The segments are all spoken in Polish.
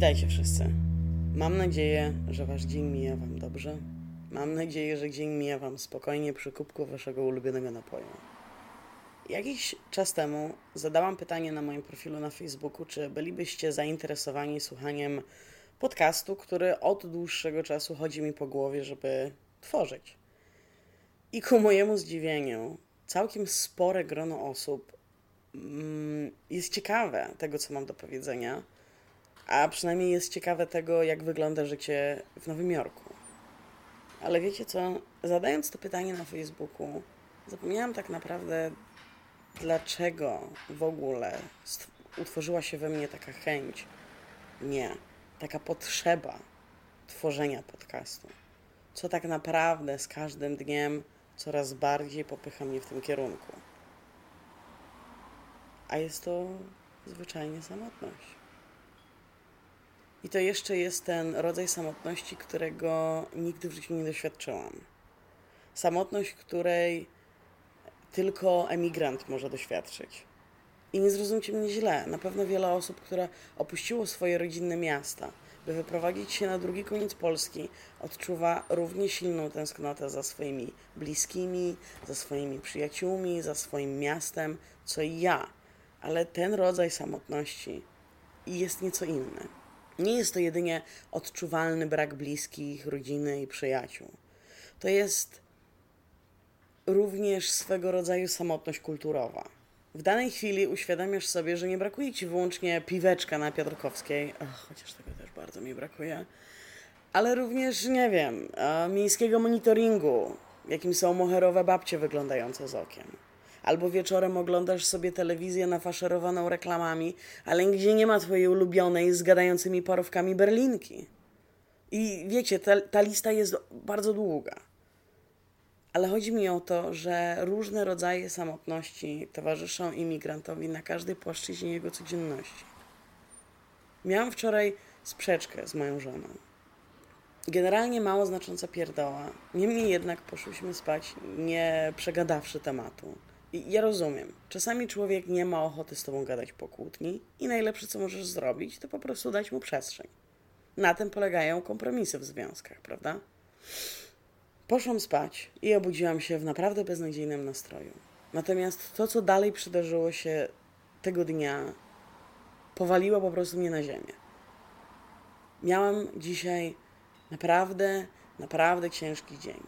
Witajcie wszyscy. Mam nadzieję, że wasz dzień mija wam dobrze. Mam nadzieję, że dzień mija wam spokojnie przy kubku waszego ulubionego napoju. Jakiś czas temu zadałam pytanie na moim profilu na Facebooku, czy bylibyście zainteresowani słuchaniem podcastu, który od dłuższego czasu chodzi mi po głowie, żeby tworzyć. I ku mojemu zdziwieniu, całkiem spore grono osób mm, jest ciekawe tego, co mam do powiedzenia, a przynajmniej jest ciekawe tego, jak wygląda życie w Nowym Jorku. Ale wiecie co? Zadając to pytanie na Facebooku, zapomniałam tak naprawdę, dlaczego w ogóle utworzyła się we mnie taka chęć, nie, taka potrzeba tworzenia podcastu. Co tak naprawdę z każdym dniem coraz bardziej popycha mnie w tym kierunku. A jest to zwyczajnie samotność. I to jeszcze jest ten rodzaj samotności, którego nigdy w życiu nie doświadczyłam. Samotność, której tylko emigrant może doświadczyć. I nie zrozumcie mnie źle, na pewno wiele osób, które opuściło swoje rodzinne miasta, by wyprowadzić się na drugi koniec Polski, odczuwa równie silną tęsknotę za swoimi bliskimi, za swoimi przyjaciółmi, za swoim miastem, co i ja. Ale ten rodzaj samotności jest nieco inny. Nie jest to jedynie odczuwalny brak bliskich, rodziny i przyjaciół. To jest również swego rodzaju samotność kulturowa. W danej chwili uświadamiasz sobie, że nie brakuje ci wyłącznie piweczka na Piotrkowskiej, Ach, chociaż tego też bardzo mi brakuje, ale również, nie wiem, miejskiego monitoringu, jakim są moherowe babcie wyglądające z okien. Albo wieczorem oglądasz sobie telewizję nafaszerowaną reklamami, ale gdzie nie ma twojej ulubionej z gadającymi parówkami berlinki. I wiecie, ta, ta lista jest bardzo długa. Ale chodzi mi o to, że różne rodzaje samotności towarzyszą imigrantowi na każdej płaszczyźnie jego codzienności. Miałam wczoraj sprzeczkę z moją żoną. Generalnie mało znacząca pierdoła. Niemniej jednak poszłyśmy spać, nie przegadawszy tematu. Ja rozumiem. Czasami człowiek nie ma ochoty z tobą gadać po kłótni i najlepsze, co możesz zrobić, to po prostu dać mu przestrzeń. Na tym polegają kompromisy w związkach, prawda? Poszłam spać i obudziłam się w naprawdę beznadziejnym nastroju. Natomiast to, co dalej przydarzyło się tego dnia, powaliło po prostu mnie na ziemię. Miałam dzisiaj naprawdę, naprawdę ciężki dzień.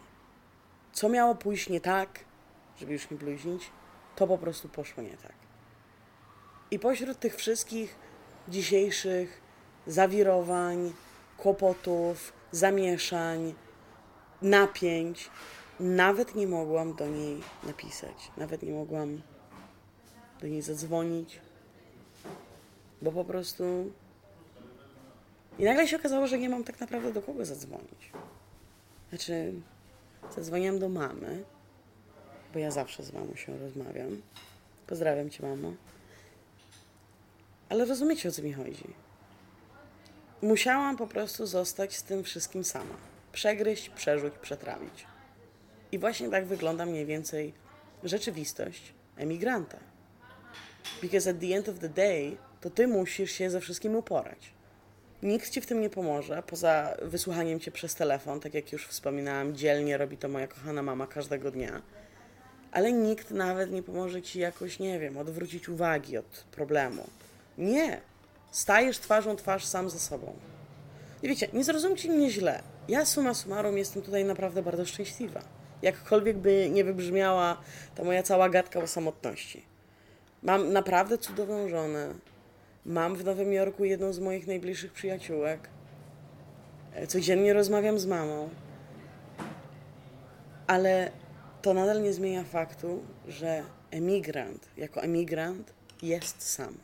Co miało pójść nie tak, żeby już nie bluźnić, to po prostu poszło nie tak. I pośród tych wszystkich dzisiejszych zawirowań, kłopotów, zamieszań, napięć, nawet nie mogłam do niej napisać, nawet nie mogłam do niej zadzwonić, bo po prostu. I nagle się okazało, że nie mam tak naprawdę do kogo zadzwonić. Znaczy, zadzwoniłam do mamy, bo ja zawsze z mamą się rozmawiam. Pozdrawiam cię, mamo. Ale rozumiecie, o co mi chodzi. Musiałam po prostu zostać z tym wszystkim sama. Przegryźć, przerzuć, przetrawić. I właśnie tak wygląda mniej więcej rzeczywistość emigranta. Because at the end of the day, to ty musisz się ze wszystkim uporać. Nikt ci w tym nie pomoże, poza wysłuchaniem cię przez telefon, tak jak już wspominałam, dzielnie robi to moja kochana mama każdego dnia ale nikt nawet nie pomoże ci jakoś, nie wiem, odwrócić uwagi od problemu. Nie. Stajesz twarzą twarz sam ze sobą. I wiecie, nie zrozumcie mnie źle. Ja suma summarum jestem tutaj naprawdę bardzo szczęśliwa. Jakkolwiek by nie wybrzmiała ta moja cała gadka o samotności. Mam naprawdę cudowną żonę. Mam w Nowym Jorku jedną z moich najbliższych przyjaciółek. E, codziennie rozmawiam z mamą. Ale to nadal nie zmienia faktu, że emigrant jako emigrant jest sam.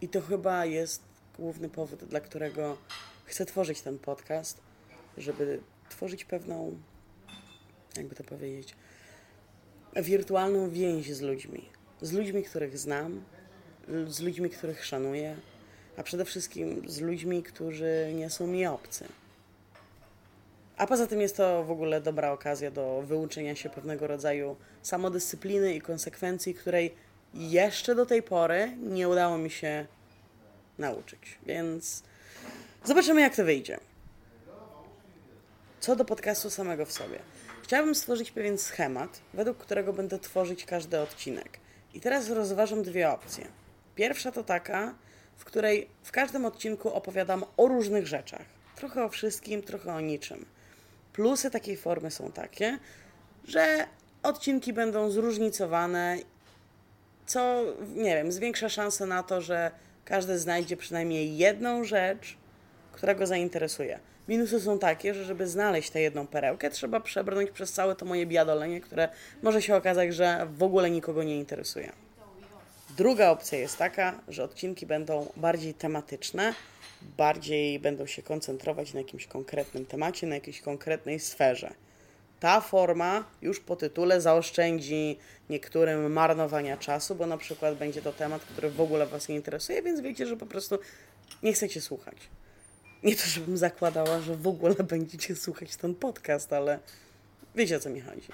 I to chyba jest główny powód, dla którego chcę tworzyć ten podcast, żeby tworzyć pewną, jakby to powiedzieć, wirtualną więź z ludźmi. Z ludźmi, których znam, z ludźmi, których szanuję, a przede wszystkim z ludźmi, którzy nie są mi obcy. A poza tym jest to w ogóle dobra okazja do wyuczenia się pewnego rodzaju samodyscypliny i konsekwencji, której jeszcze do tej pory nie udało mi się nauczyć. Więc zobaczymy, jak to wyjdzie. Co do podcastu samego w sobie. Chciałabym stworzyć pewien schemat, według którego będę tworzyć każdy odcinek. I teraz rozważam dwie opcje. Pierwsza to taka, w której w każdym odcinku opowiadam o różnych rzeczach. Trochę o wszystkim, trochę o niczym. Plusy takiej formy są takie, że odcinki będą zróżnicowane, co, nie wiem, zwiększa szanse na to, że każdy znajdzie przynajmniej jedną rzecz, która go zainteresuje. Minusy są takie, że żeby znaleźć tę jedną perełkę, trzeba przebrnąć przez całe to moje biadolenie, które może się okazać, że w ogóle nikogo nie interesuje. Druga opcja jest taka, że odcinki będą bardziej tematyczne, bardziej będą się koncentrować na jakimś konkretnym temacie, na jakiejś konkretnej sferze. Ta forma już po tytule zaoszczędzi niektórym marnowania czasu, bo na przykład będzie to temat, który w ogóle Was nie interesuje, więc wiecie, że po prostu nie chcecie słuchać. Nie to, żebym zakładała, że w ogóle będziecie słuchać ten podcast, ale wiecie o co mi chodzi.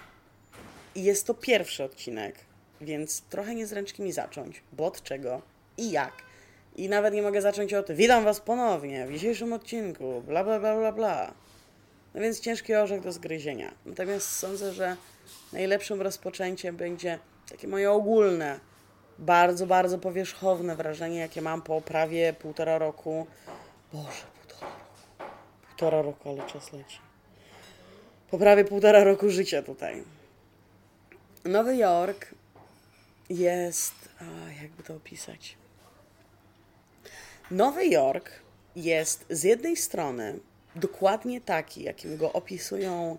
I jest to pierwszy odcinek, więc trochę niezręcznie mi zacząć, bo od czego i jak. I nawet nie mogę zacząć od witam Was ponownie w dzisiejszym odcinku, bla bla bla bla bla. No więc ciężki orzech do zgryzienia. Natomiast sądzę, że najlepszym rozpoczęciem będzie takie moje ogólne, bardzo, bardzo powierzchowne wrażenie, jakie mam po prawie półtora roku. Boże, półtora roku. Półtora roku, ale czas leci. Po prawie półtora roku życia tutaj. Nowy Jork jest. A, jakby to opisać? Nowy Jork jest z jednej strony dokładnie taki, jakim go opisują,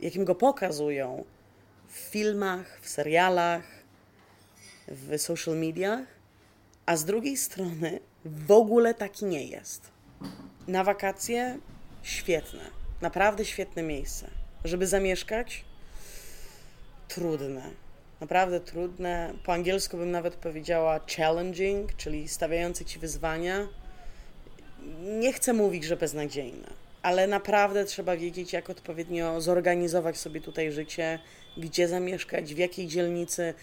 jakim go pokazują w filmach, w serialach, w social mediach, a z drugiej strony w ogóle taki nie jest. Na wakacje świetne, naprawdę świetne miejsce. Żeby zamieszkać, trudne. Naprawdę trudne. Po angielsku bym nawet powiedziała challenging, czyli stawiające ci wyzwania nie chcę mówić, że beznadziejne, ale naprawdę trzeba wiedzieć, jak odpowiednio zorganizować sobie tutaj życie, gdzie zamieszkać, w jakiej dzielnicy,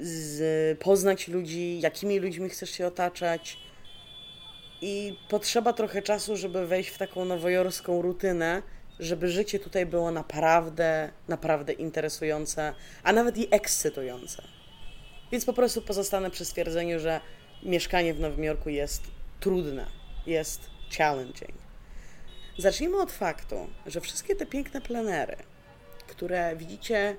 z, poznać ludzi, jakimi ludźmi chcesz się otaczać. I potrzeba trochę czasu, żeby wejść w taką nowojorską rutynę, żeby życie tutaj było naprawdę, naprawdę interesujące, a nawet i ekscytujące. Więc po prostu pozostanę przy stwierdzeniu, że mieszkanie w Nowym Jorku jest trudne jest challenging. Zacznijmy od faktu, że wszystkie te piękne plenery, które widzicie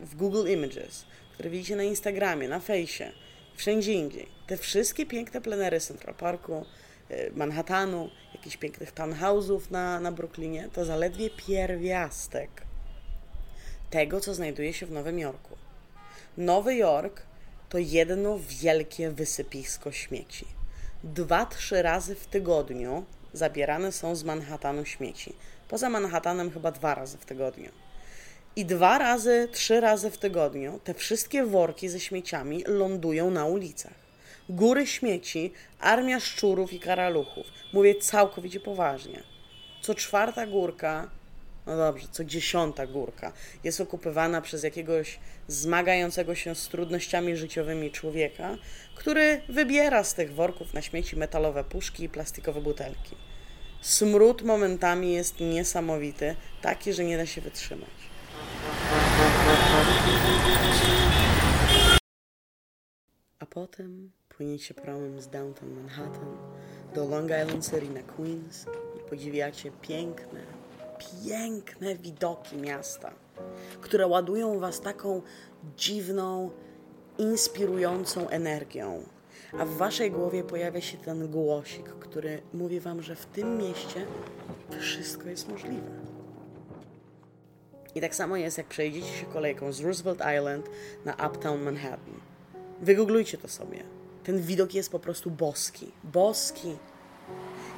w Google Images, które widzicie na Instagramie, na fejsie, wszędzie indziej, te wszystkie piękne plenery Central Parku, Manhattanu, jakichś pięknych townhouse'ów na, na Brooklynie, to zaledwie pierwiastek tego, co znajduje się w Nowym Jorku. Nowy Jork to jedno wielkie wysypisko śmieci dwa, trzy razy w tygodniu zabierane są z Manhattanu śmieci. Poza Manhattanem chyba dwa razy w tygodniu. I dwa razy, trzy razy w tygodniu te wszystkie worki ze śmieciami lądują na ulicach. Góry śmieci, armia szczurów i karaluchów. Mówię całkowicie poważnie. Co czwarta górka no dobrze, co dziesiąta górka jest okupywana przez jakiegoś zmagającego się z trudnościami życiowymi człowieka, który wybiera z tych worków na śmieci metalowe puszki i plastikowe butelki. Smród momentami jest niesamowity, taki, że nie da się wytrzymać. A potem płyniecie promem z downtown Manhattan do Long Island City na Queens i podziwiacie piękne, piękne widoki miasta, które ładują Was taką dziwną, inspirującą energią. A w Waszej głowie pojawia się ten głosik, który mówi Wam, że w tym mieście wszystko jest możliwe. I tak samo jest, jak przejdziecie się kolejką z Roosevelt Island na Uptown Manhattan. Wygooglujcie to sobie. Ten widok jest po prostu boski. Boski.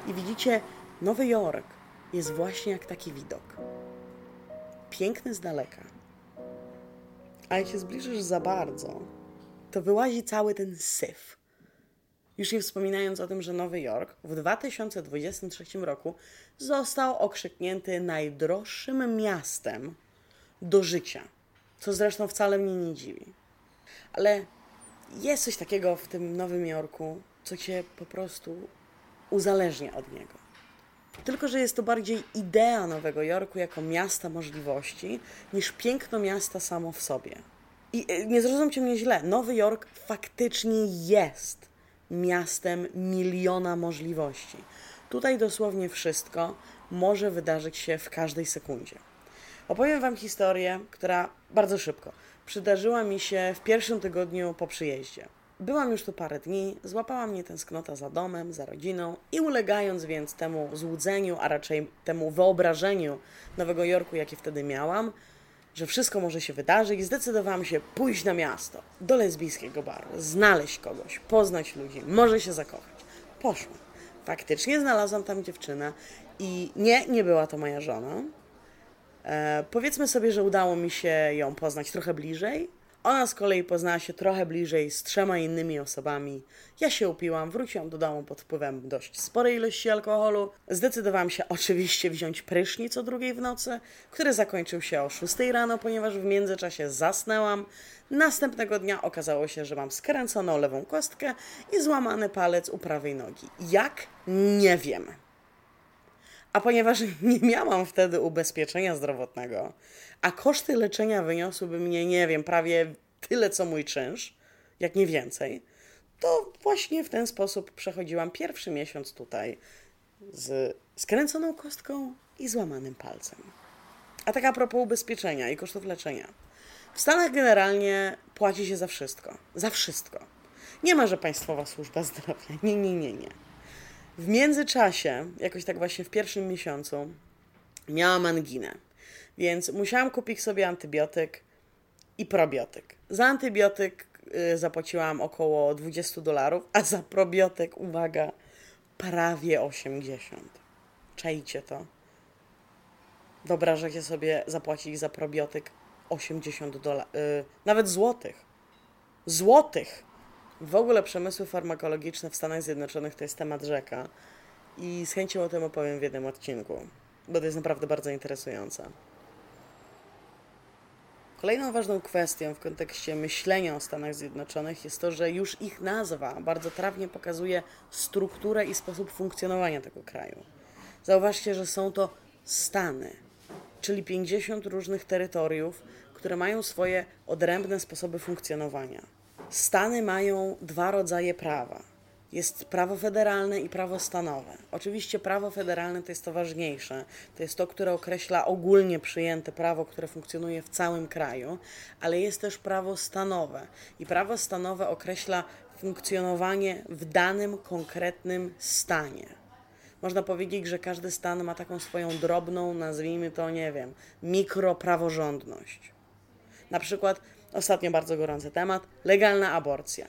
I widzicie Nowy Jork, jest właśnie jak taki widok. Piękny z daleka. A jak się zbliżysz za bardzo, to wyłazi cały ten syf. Już nie wspominając o tym, że Nowy Jork w 2023 roku został okrzyknięty najdroższym miastem do życia, co zresztą wcale mnie nie dziwi. Ale jest coś takiego w tym Nowym Jorku, co cię po prostu uzależnia od niego. Tylko, że jest to bardziej idea Nowego Jorku jako miasta możliwości, niż piękno miasta samo w sobie. I e, nie zrozumcie mnie źle, Nowy Jork faktycznie jest miastem miliona możliwości. Tutaj dosłownie wszystko może wydarzyć się w każdej sekundzie. Opowiem Wam historię, która bardzo szybko przydarzyła mi się w pierwszym tygodniu po przyjeździe. Byłam już tu parę dni, złapała mnie tęsknota za domem, za rodziną i ulegając więc temu złudzeniu, a raczej temu wyobrażeniu Nowego Jorku, jakie wtedy miałam, że wszystko może się wydarzyć, zdecydowałam się pójść na miasto, do lesbijskiego baru, znaleźć kogoś, poznać ludzi, może się zakochać. Poszłam. Faktycznie znalazłam tam dziewczynę i nie, nie była to moja żona. E, powiedzmy sobie, że udało mi się ją poznać trochę bliżej. Ona z kolei poznała się trochę bliżej z trzema innymi osobami. Ja się upiłam, wróciłam do domu pod wpływem dość sporej ilości alkoholu. Zdecydowałam się oczywiście wziąć prysznic o drugiej w nocy, który zakończył się o 6 rano, ponieważ w międzyczasie zasnęłam. Następnego dnia okazało się, że mam skręconą lewą kostkę i złamany palec u prawej nogi. Jak? Nie wiem. A ponieważ nie miałam wtedy ubezpieczenia zdrowotnego, a koszty leczenia wyniosłyby mnie, nie wiem, prawie tyle co mój czynsz, jak nie więcej, to właśnie w ten sposób przechodziłam pierwszy miesiąc tutaj z skręconą kostką i złamanym palcem. A tak a propos ubezpieczenia i kosztów leczenia. W Stanach generalnie płaci się za wszystko. Za wszystko. Nie ma, że państwowa służba zdrowia. Nie, nie, nie, nie. W międzyczasie, jakoś tak właśnie w pierwszym miesiącu, miałam anginę, więc musiałam kupić sobie antybiotyk i probiotyk. Za antybiotyk y, zapłaciłam około 20 dolarów, a za probiotyk, uwaga, prawie 80. Czajcie to. Wyobrażacie sobie zapłacić za probiotyk 80 dolarów, yy, nawet złotych. Złotych! W ogóle przemysły farmakologiczne w Stanach Zjednoczonych to jest temat rzeka i z chęcią o tym opowiem w jednym odcinku, bo to jest naprawdę bardzo interesujące. Kolejną ważną kwestią w kontekście myślenia o Stanach Zjednoczonych jest to, że już ich nazwa bardzo trawnie pokazuje strukturę i sposób funkcjonowania tego kraju. Zauważcie, że są to Stany, czyli 50 różnych terytoriów, które mają swoje odrębne sposoby funkcjonowania. Stany mają dwa rodzaje prawa. Jest prawo federalne i prawo stanowe. Oczywiście prawo federalne to jest to ważniejsze. To jest to, które określa ogólnie przyjęte prawo, które funkcjonuje w całym kraju, ale jest też prawo stanowe. I prawo stanowe określa funkcjonowanie w danym konkretnym stanie. Można powiedzieć, że każdy stan ma taką swoją drobną, nazwijmy to, nie wiem, mikropraworządność. Na przykład Ostatnio bardzo gorący temat. Legalna aborcja.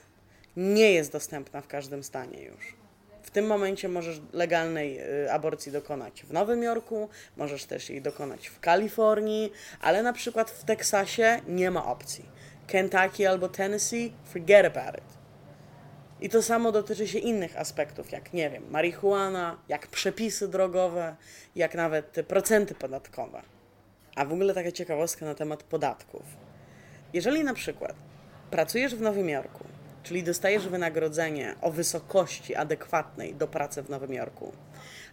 Nie jest dostępna w każdym stanie już. W tym momencie możesz legalnej y, aborcji dokonać w Nowym Jorku, możesz też jej dokonać w Kalifornii, ale na przykład w Teksasie nie ma opcji. Kentucky albo Tennessee, forget about it. I to samo dotyczy się innych aspektów, jak nie wiem, marihuana, jak przepisy drogowe, jak nawet procenty podatkowe. A w ogóle taka ciekawostka na temat podatków. Jeżeli na przykład pracujesz w Nowym Jorku, czyli dostajesz wynagrodzenie o wysokości adekwatnej do pracy w Nowym Jorku,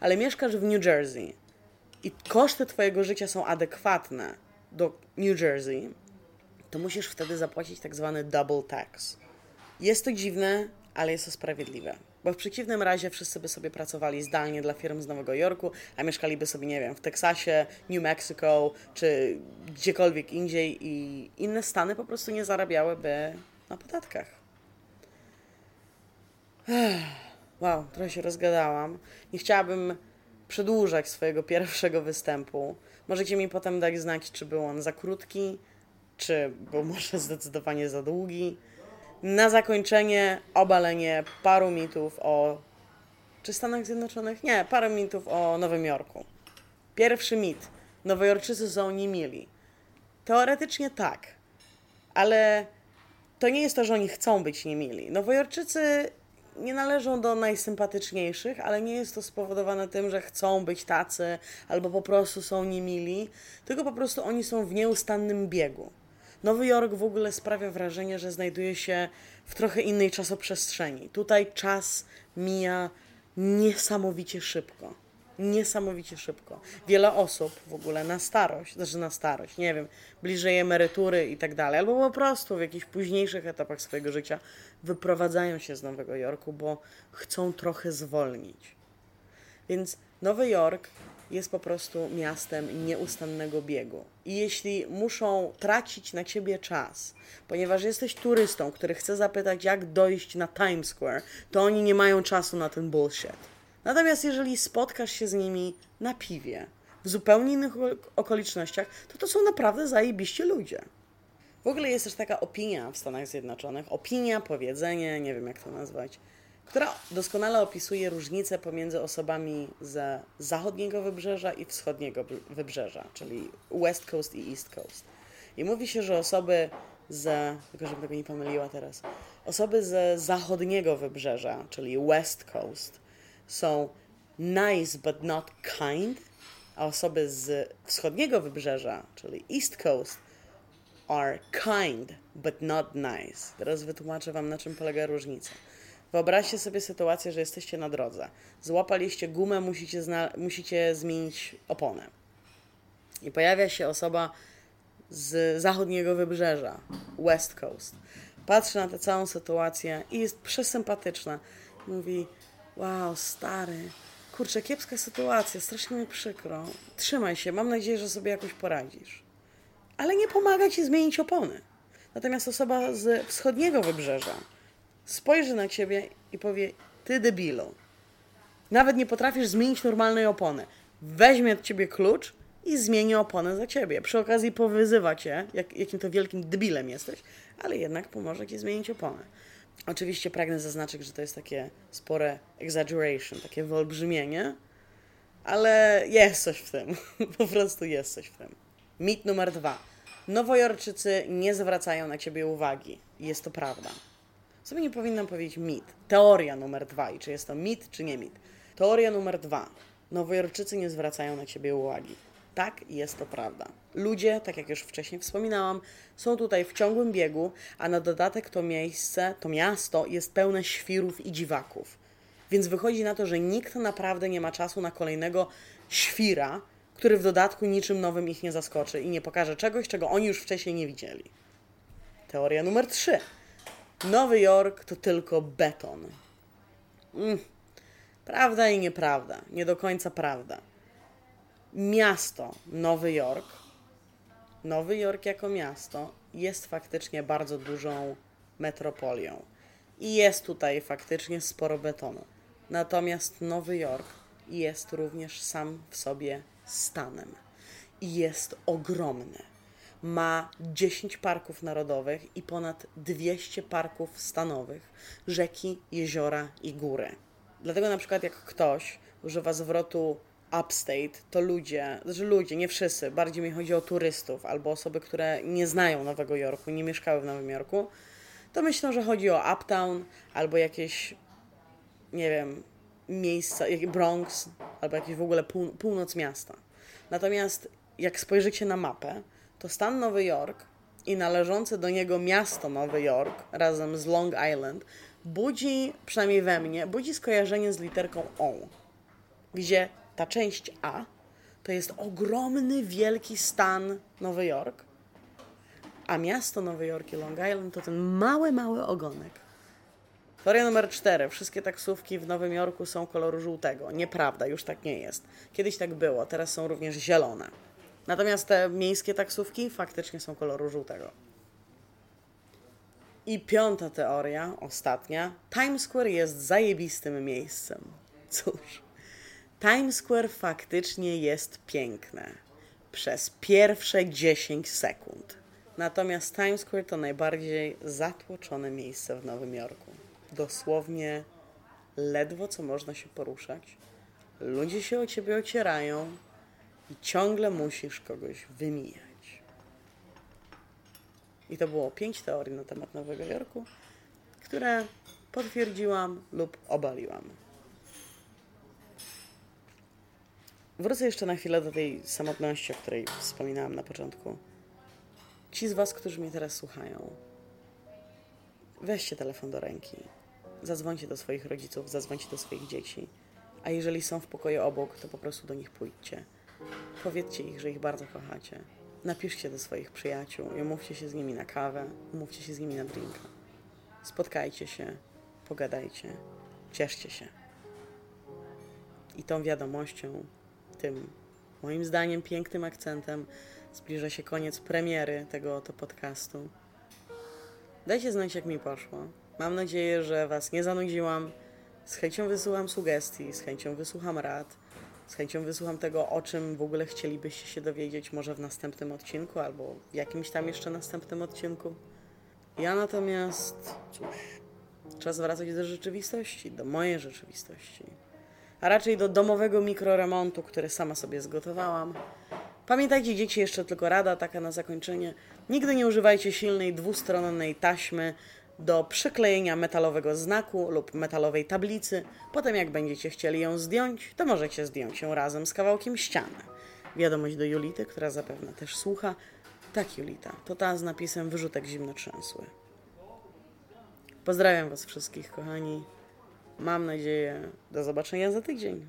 ale mieszkasz w New Jersey i koszty Twojego życia są adekwatne do New Jersey, to musisz wtedy zapłacić tak zwany double tax. Jest to dziwne, ale jest to sprawiedliwe. Bo w przeciwnym razie wszyscy by sobie pracowali zdalnie dla firm z Nowego Jorku, a mieszkaliby sobie, nie wiem, w Teksasie, New Mexico czy gdziekolwiek indziej i inne stany po prostu nie zarabiałyby na podatkach. Wow, trochę się rozgadałam. Nie chciałabym przedłużać swojego pierwszego występu. Możecie mi potem dać znać, czy był on za krótki, czy był może zdecydowanie za długi na zakończenie obalenie paru mitów o. Czy Stanach Zjednoczonych? Nie, paru mitów o Nowym Jorku. Pierwszy mit. Nowojorczycy są niemili. Teoretycznie tak, ale to nie jest to, że oni chcą być niemili. Nowojorczycy nie należą do najsympatyczniejszych, ale nie jest to spowodowane tym, że chcą być tacy albo po prostu są niemili, tylko po prostu oni są w nieustannym biegu. Nowy Jork w ogóle sprawia wrażenie, że znajduje się w trochę innej czasoprzestrzeni. Tutaj czas mija niesamowicie szybko. Niesamowicie szybko. Wiele osób w ogóle na starość, znaczy na starość, nie wiem, bliżej emerytury i tak dalej, albo po prostu w jakichś późniejszych etapach swojego życia wyprowadzają się z Nowego Jorku, bo chcą trochę zwolnić. Więc Nowy Jork jest po prostu miastem nieustannego biegu. I jeśli muszą tracić na ciebie czas, ponieważ jesteś turystą, który chce zapytać, jak dojść na Times Square, to oni nie mają czasu na ten bullshit. Natomiast jeżeli spotkasz się z nimi na piwie, w zupełnie innych okolicznościach, to to są naprawdę zajebiście ludzie. W ogóle jest też taka opinia w Stanach Zjednoczonych, opinia, powiedzenie, nie wiem jak to nazwać, która doskonale opisuje różnicę pomiędzy osobami ze zachodniego wybrzeża i wschodniego wybrzeża, czyli West Coast i East Coast. I mówi się, że osoby ze, tylko żebym tego nie pomyliła teraz, osoby ze zachodniego wybrzeża, czyli West Coast, są nice but not kind, a osoby z wschodniego wybrzeża, czyli East Coast, are kind but not nice. Teraz wytłumaczę Wam, na czym polega różnica. Wyobraźcie sobie sytuację, że jesteście na drodze. Złapaliście gumę, musicie, musicie zmienić oponę. I pojawia się osoba z zachodniego wybrzeża, West Coast. Patrzy na tę całą sytuację i jest przesympatyczna. Mówi, wow, stary, kurczę, kiepska sytuacja, strasznie mi przykro. Trzymaj się, mam nadzieję, że sobie jakoś poradzisz. Ale nie pomaga ci zmienić opony. Natomiast osoba z wschodniego wybrzeża spojrzy na ciebie i powie: Ty debilu. Nawet nie potrafisz zmienić normalnej opony. Weźmie od ciebie klucz i zmieni oponę za ciebie. Przy okazji powyzywa cię, jak, jakim to wielkim debilem jesteś, ale jednak pomoże ci zmienić oponę. Oczywiście pragnę zaznaczyć, że to jest takie spore exaggeration, takie wyolbrzymienie, ale jest coś w tym. po prostu jest coś w tym. Mit numer dwa. Nowojorczycy nie zwracają na ciebie uwagi. Jest to prawda. Sobie nie powinnam powiedzieć mit. Teoria numer dwa. I czy jest to mit, czy nie mit. Teoria numer dwa. Nowojorczycy nie zwracają na ciebie uwagi. Tak, jest to prawda. Ludzie, tak jak już wcześniej wspominałam, są tutaj w ciągłym biegu, a na dodatek to miejsce, to miasto jest pełne świrów i dziwaków. Więc wychodzi na to, że nikt naprawdę nie ma czasu na kolejnego świra, który w dodatku niczym nowym ich nie zaskoczy i nie pokaże czegoś, czego oni już wcześniej nie widzieli. Teoria numer 3. Nowy Jork to tylko beton. Mm. Prawda i nieprawda. Nie do końca prawda. Miasto Nowy Jork, Nowy Jork jako miasto jest faktycznie bardzo dużą metropolią. I jest tutaj faktycznie sporo betonu. Natomiast Nowy Jork jest również sam w sobie stanem. I jest ogromny ma 10 parków narodowych i ponad 200 parków stanowych, rzeki, jeziora i góry. Dlatego na przykład jak ktoś używa zwrotu upstate, to ludzie, znaczy ludzie, nie wszyscy, bardziej mi chodzi o turystów albo osoby, które nie znają Nowego Jorku, nie mieszkały w Nowym Jorku, to myślą, że chodzi o uptown albo jakieś, nie wiem, miejsca, Bronx albo jakieś w ogóle pół, północ miasta. Natomiast jak spojrzycie na mapę, to stan Nowy Jork i należące do niego miasto Nowy Jork razem z Long Island budzi, przynajmniej we mnie, budzi skojarzenie z literką O, gdzie ta część A to jest ogromny, wielki stan Nowy Jork, a miasto Nowy Jork i Long Island to ten mały, mały ogonek. Teoria numer cztery. Wszystkie taksówki w Nowym Jorku są koloru żółtego. Nieprawda, już tak nie jest. Kiedyś tak było, teraz są również zielone. Natomiast te miejskie taksówki faktycznie są koloru żółtego. I piąta teoria, ostatnia. Times Square jest zajebistym miejscem. Cóż, Times Square faktycznie jest piękne. Przez pierwsze 10 sekund. Natomiast Times Square to najbardziej zatłoczone miejsce w Nowym Jorku. Dosłownie ledwo co można się poruszać. Ludzie się o ciebie ocierają, i ciągle musisz kogoś wymijać. I to było pięć teorii na temat Nowego Jorku, które potwierdziłam lub obaliłam. Wrócę jeszcze na chwilę do tej samotności, o której wspominałam na początku. Ci z Was, którzy mnie teraz słuchają, weźcie telefon do ręki, zadzwońcie do swoich rodziców, zadzwońcie do swoich dzieci, a jeżeli są w pokoju obok, to po prostu do nich pójdźcie. Powiedzcie ich, że ich bardzo kochacie. Napiszcie do swoich przyjaciół i umówcie się z nimi na kawę, umówcie się z nimi na drinka. Spotkajcie się, pogadajcie, cieszcie się. I tą wiadomością, tym moim zdaniem pięknym akcentem zbliża się koniec premiery tego oto podcastu. Dajcie znać, jak mi poszło. Mam nadzieję, że Was nie zanudziłam. Z chęcią wysłucham sugestii, z chęcią wysłucham rad, z chęcią wysłucham tego, o czym w ogóle chcielibyście się dowiedzieć, może w następnym odcinku albo w jakimś tam jeszcze następnym odcinku. Ja natomiast, cóż, czas wracać do rzeczywistości, do mojej rzeczywistości, a raczej do domowego mikroremontu, który sama sobie zgotowałam. Pamiętajcie, dzieci, jeszcze tylko rada taka na zakończenie. Nigdy nie używajcie silnej dwustronnej taśmy do przyklejenia metalowego znaku lub metalowej tablicy. Potem, jak będziecie chcieli ją zdjąć, to możecie zdjąć ją razem z kawałkiem ściany. Wiadomość do Julity, która zapewne też słucha. Tak, Julita, to ta z napisem wyrzutek zimnotrzęsły. Pozdrawiam Was wszystkich, kochani. Mam nadzieję, do zobaczenia za tydzień.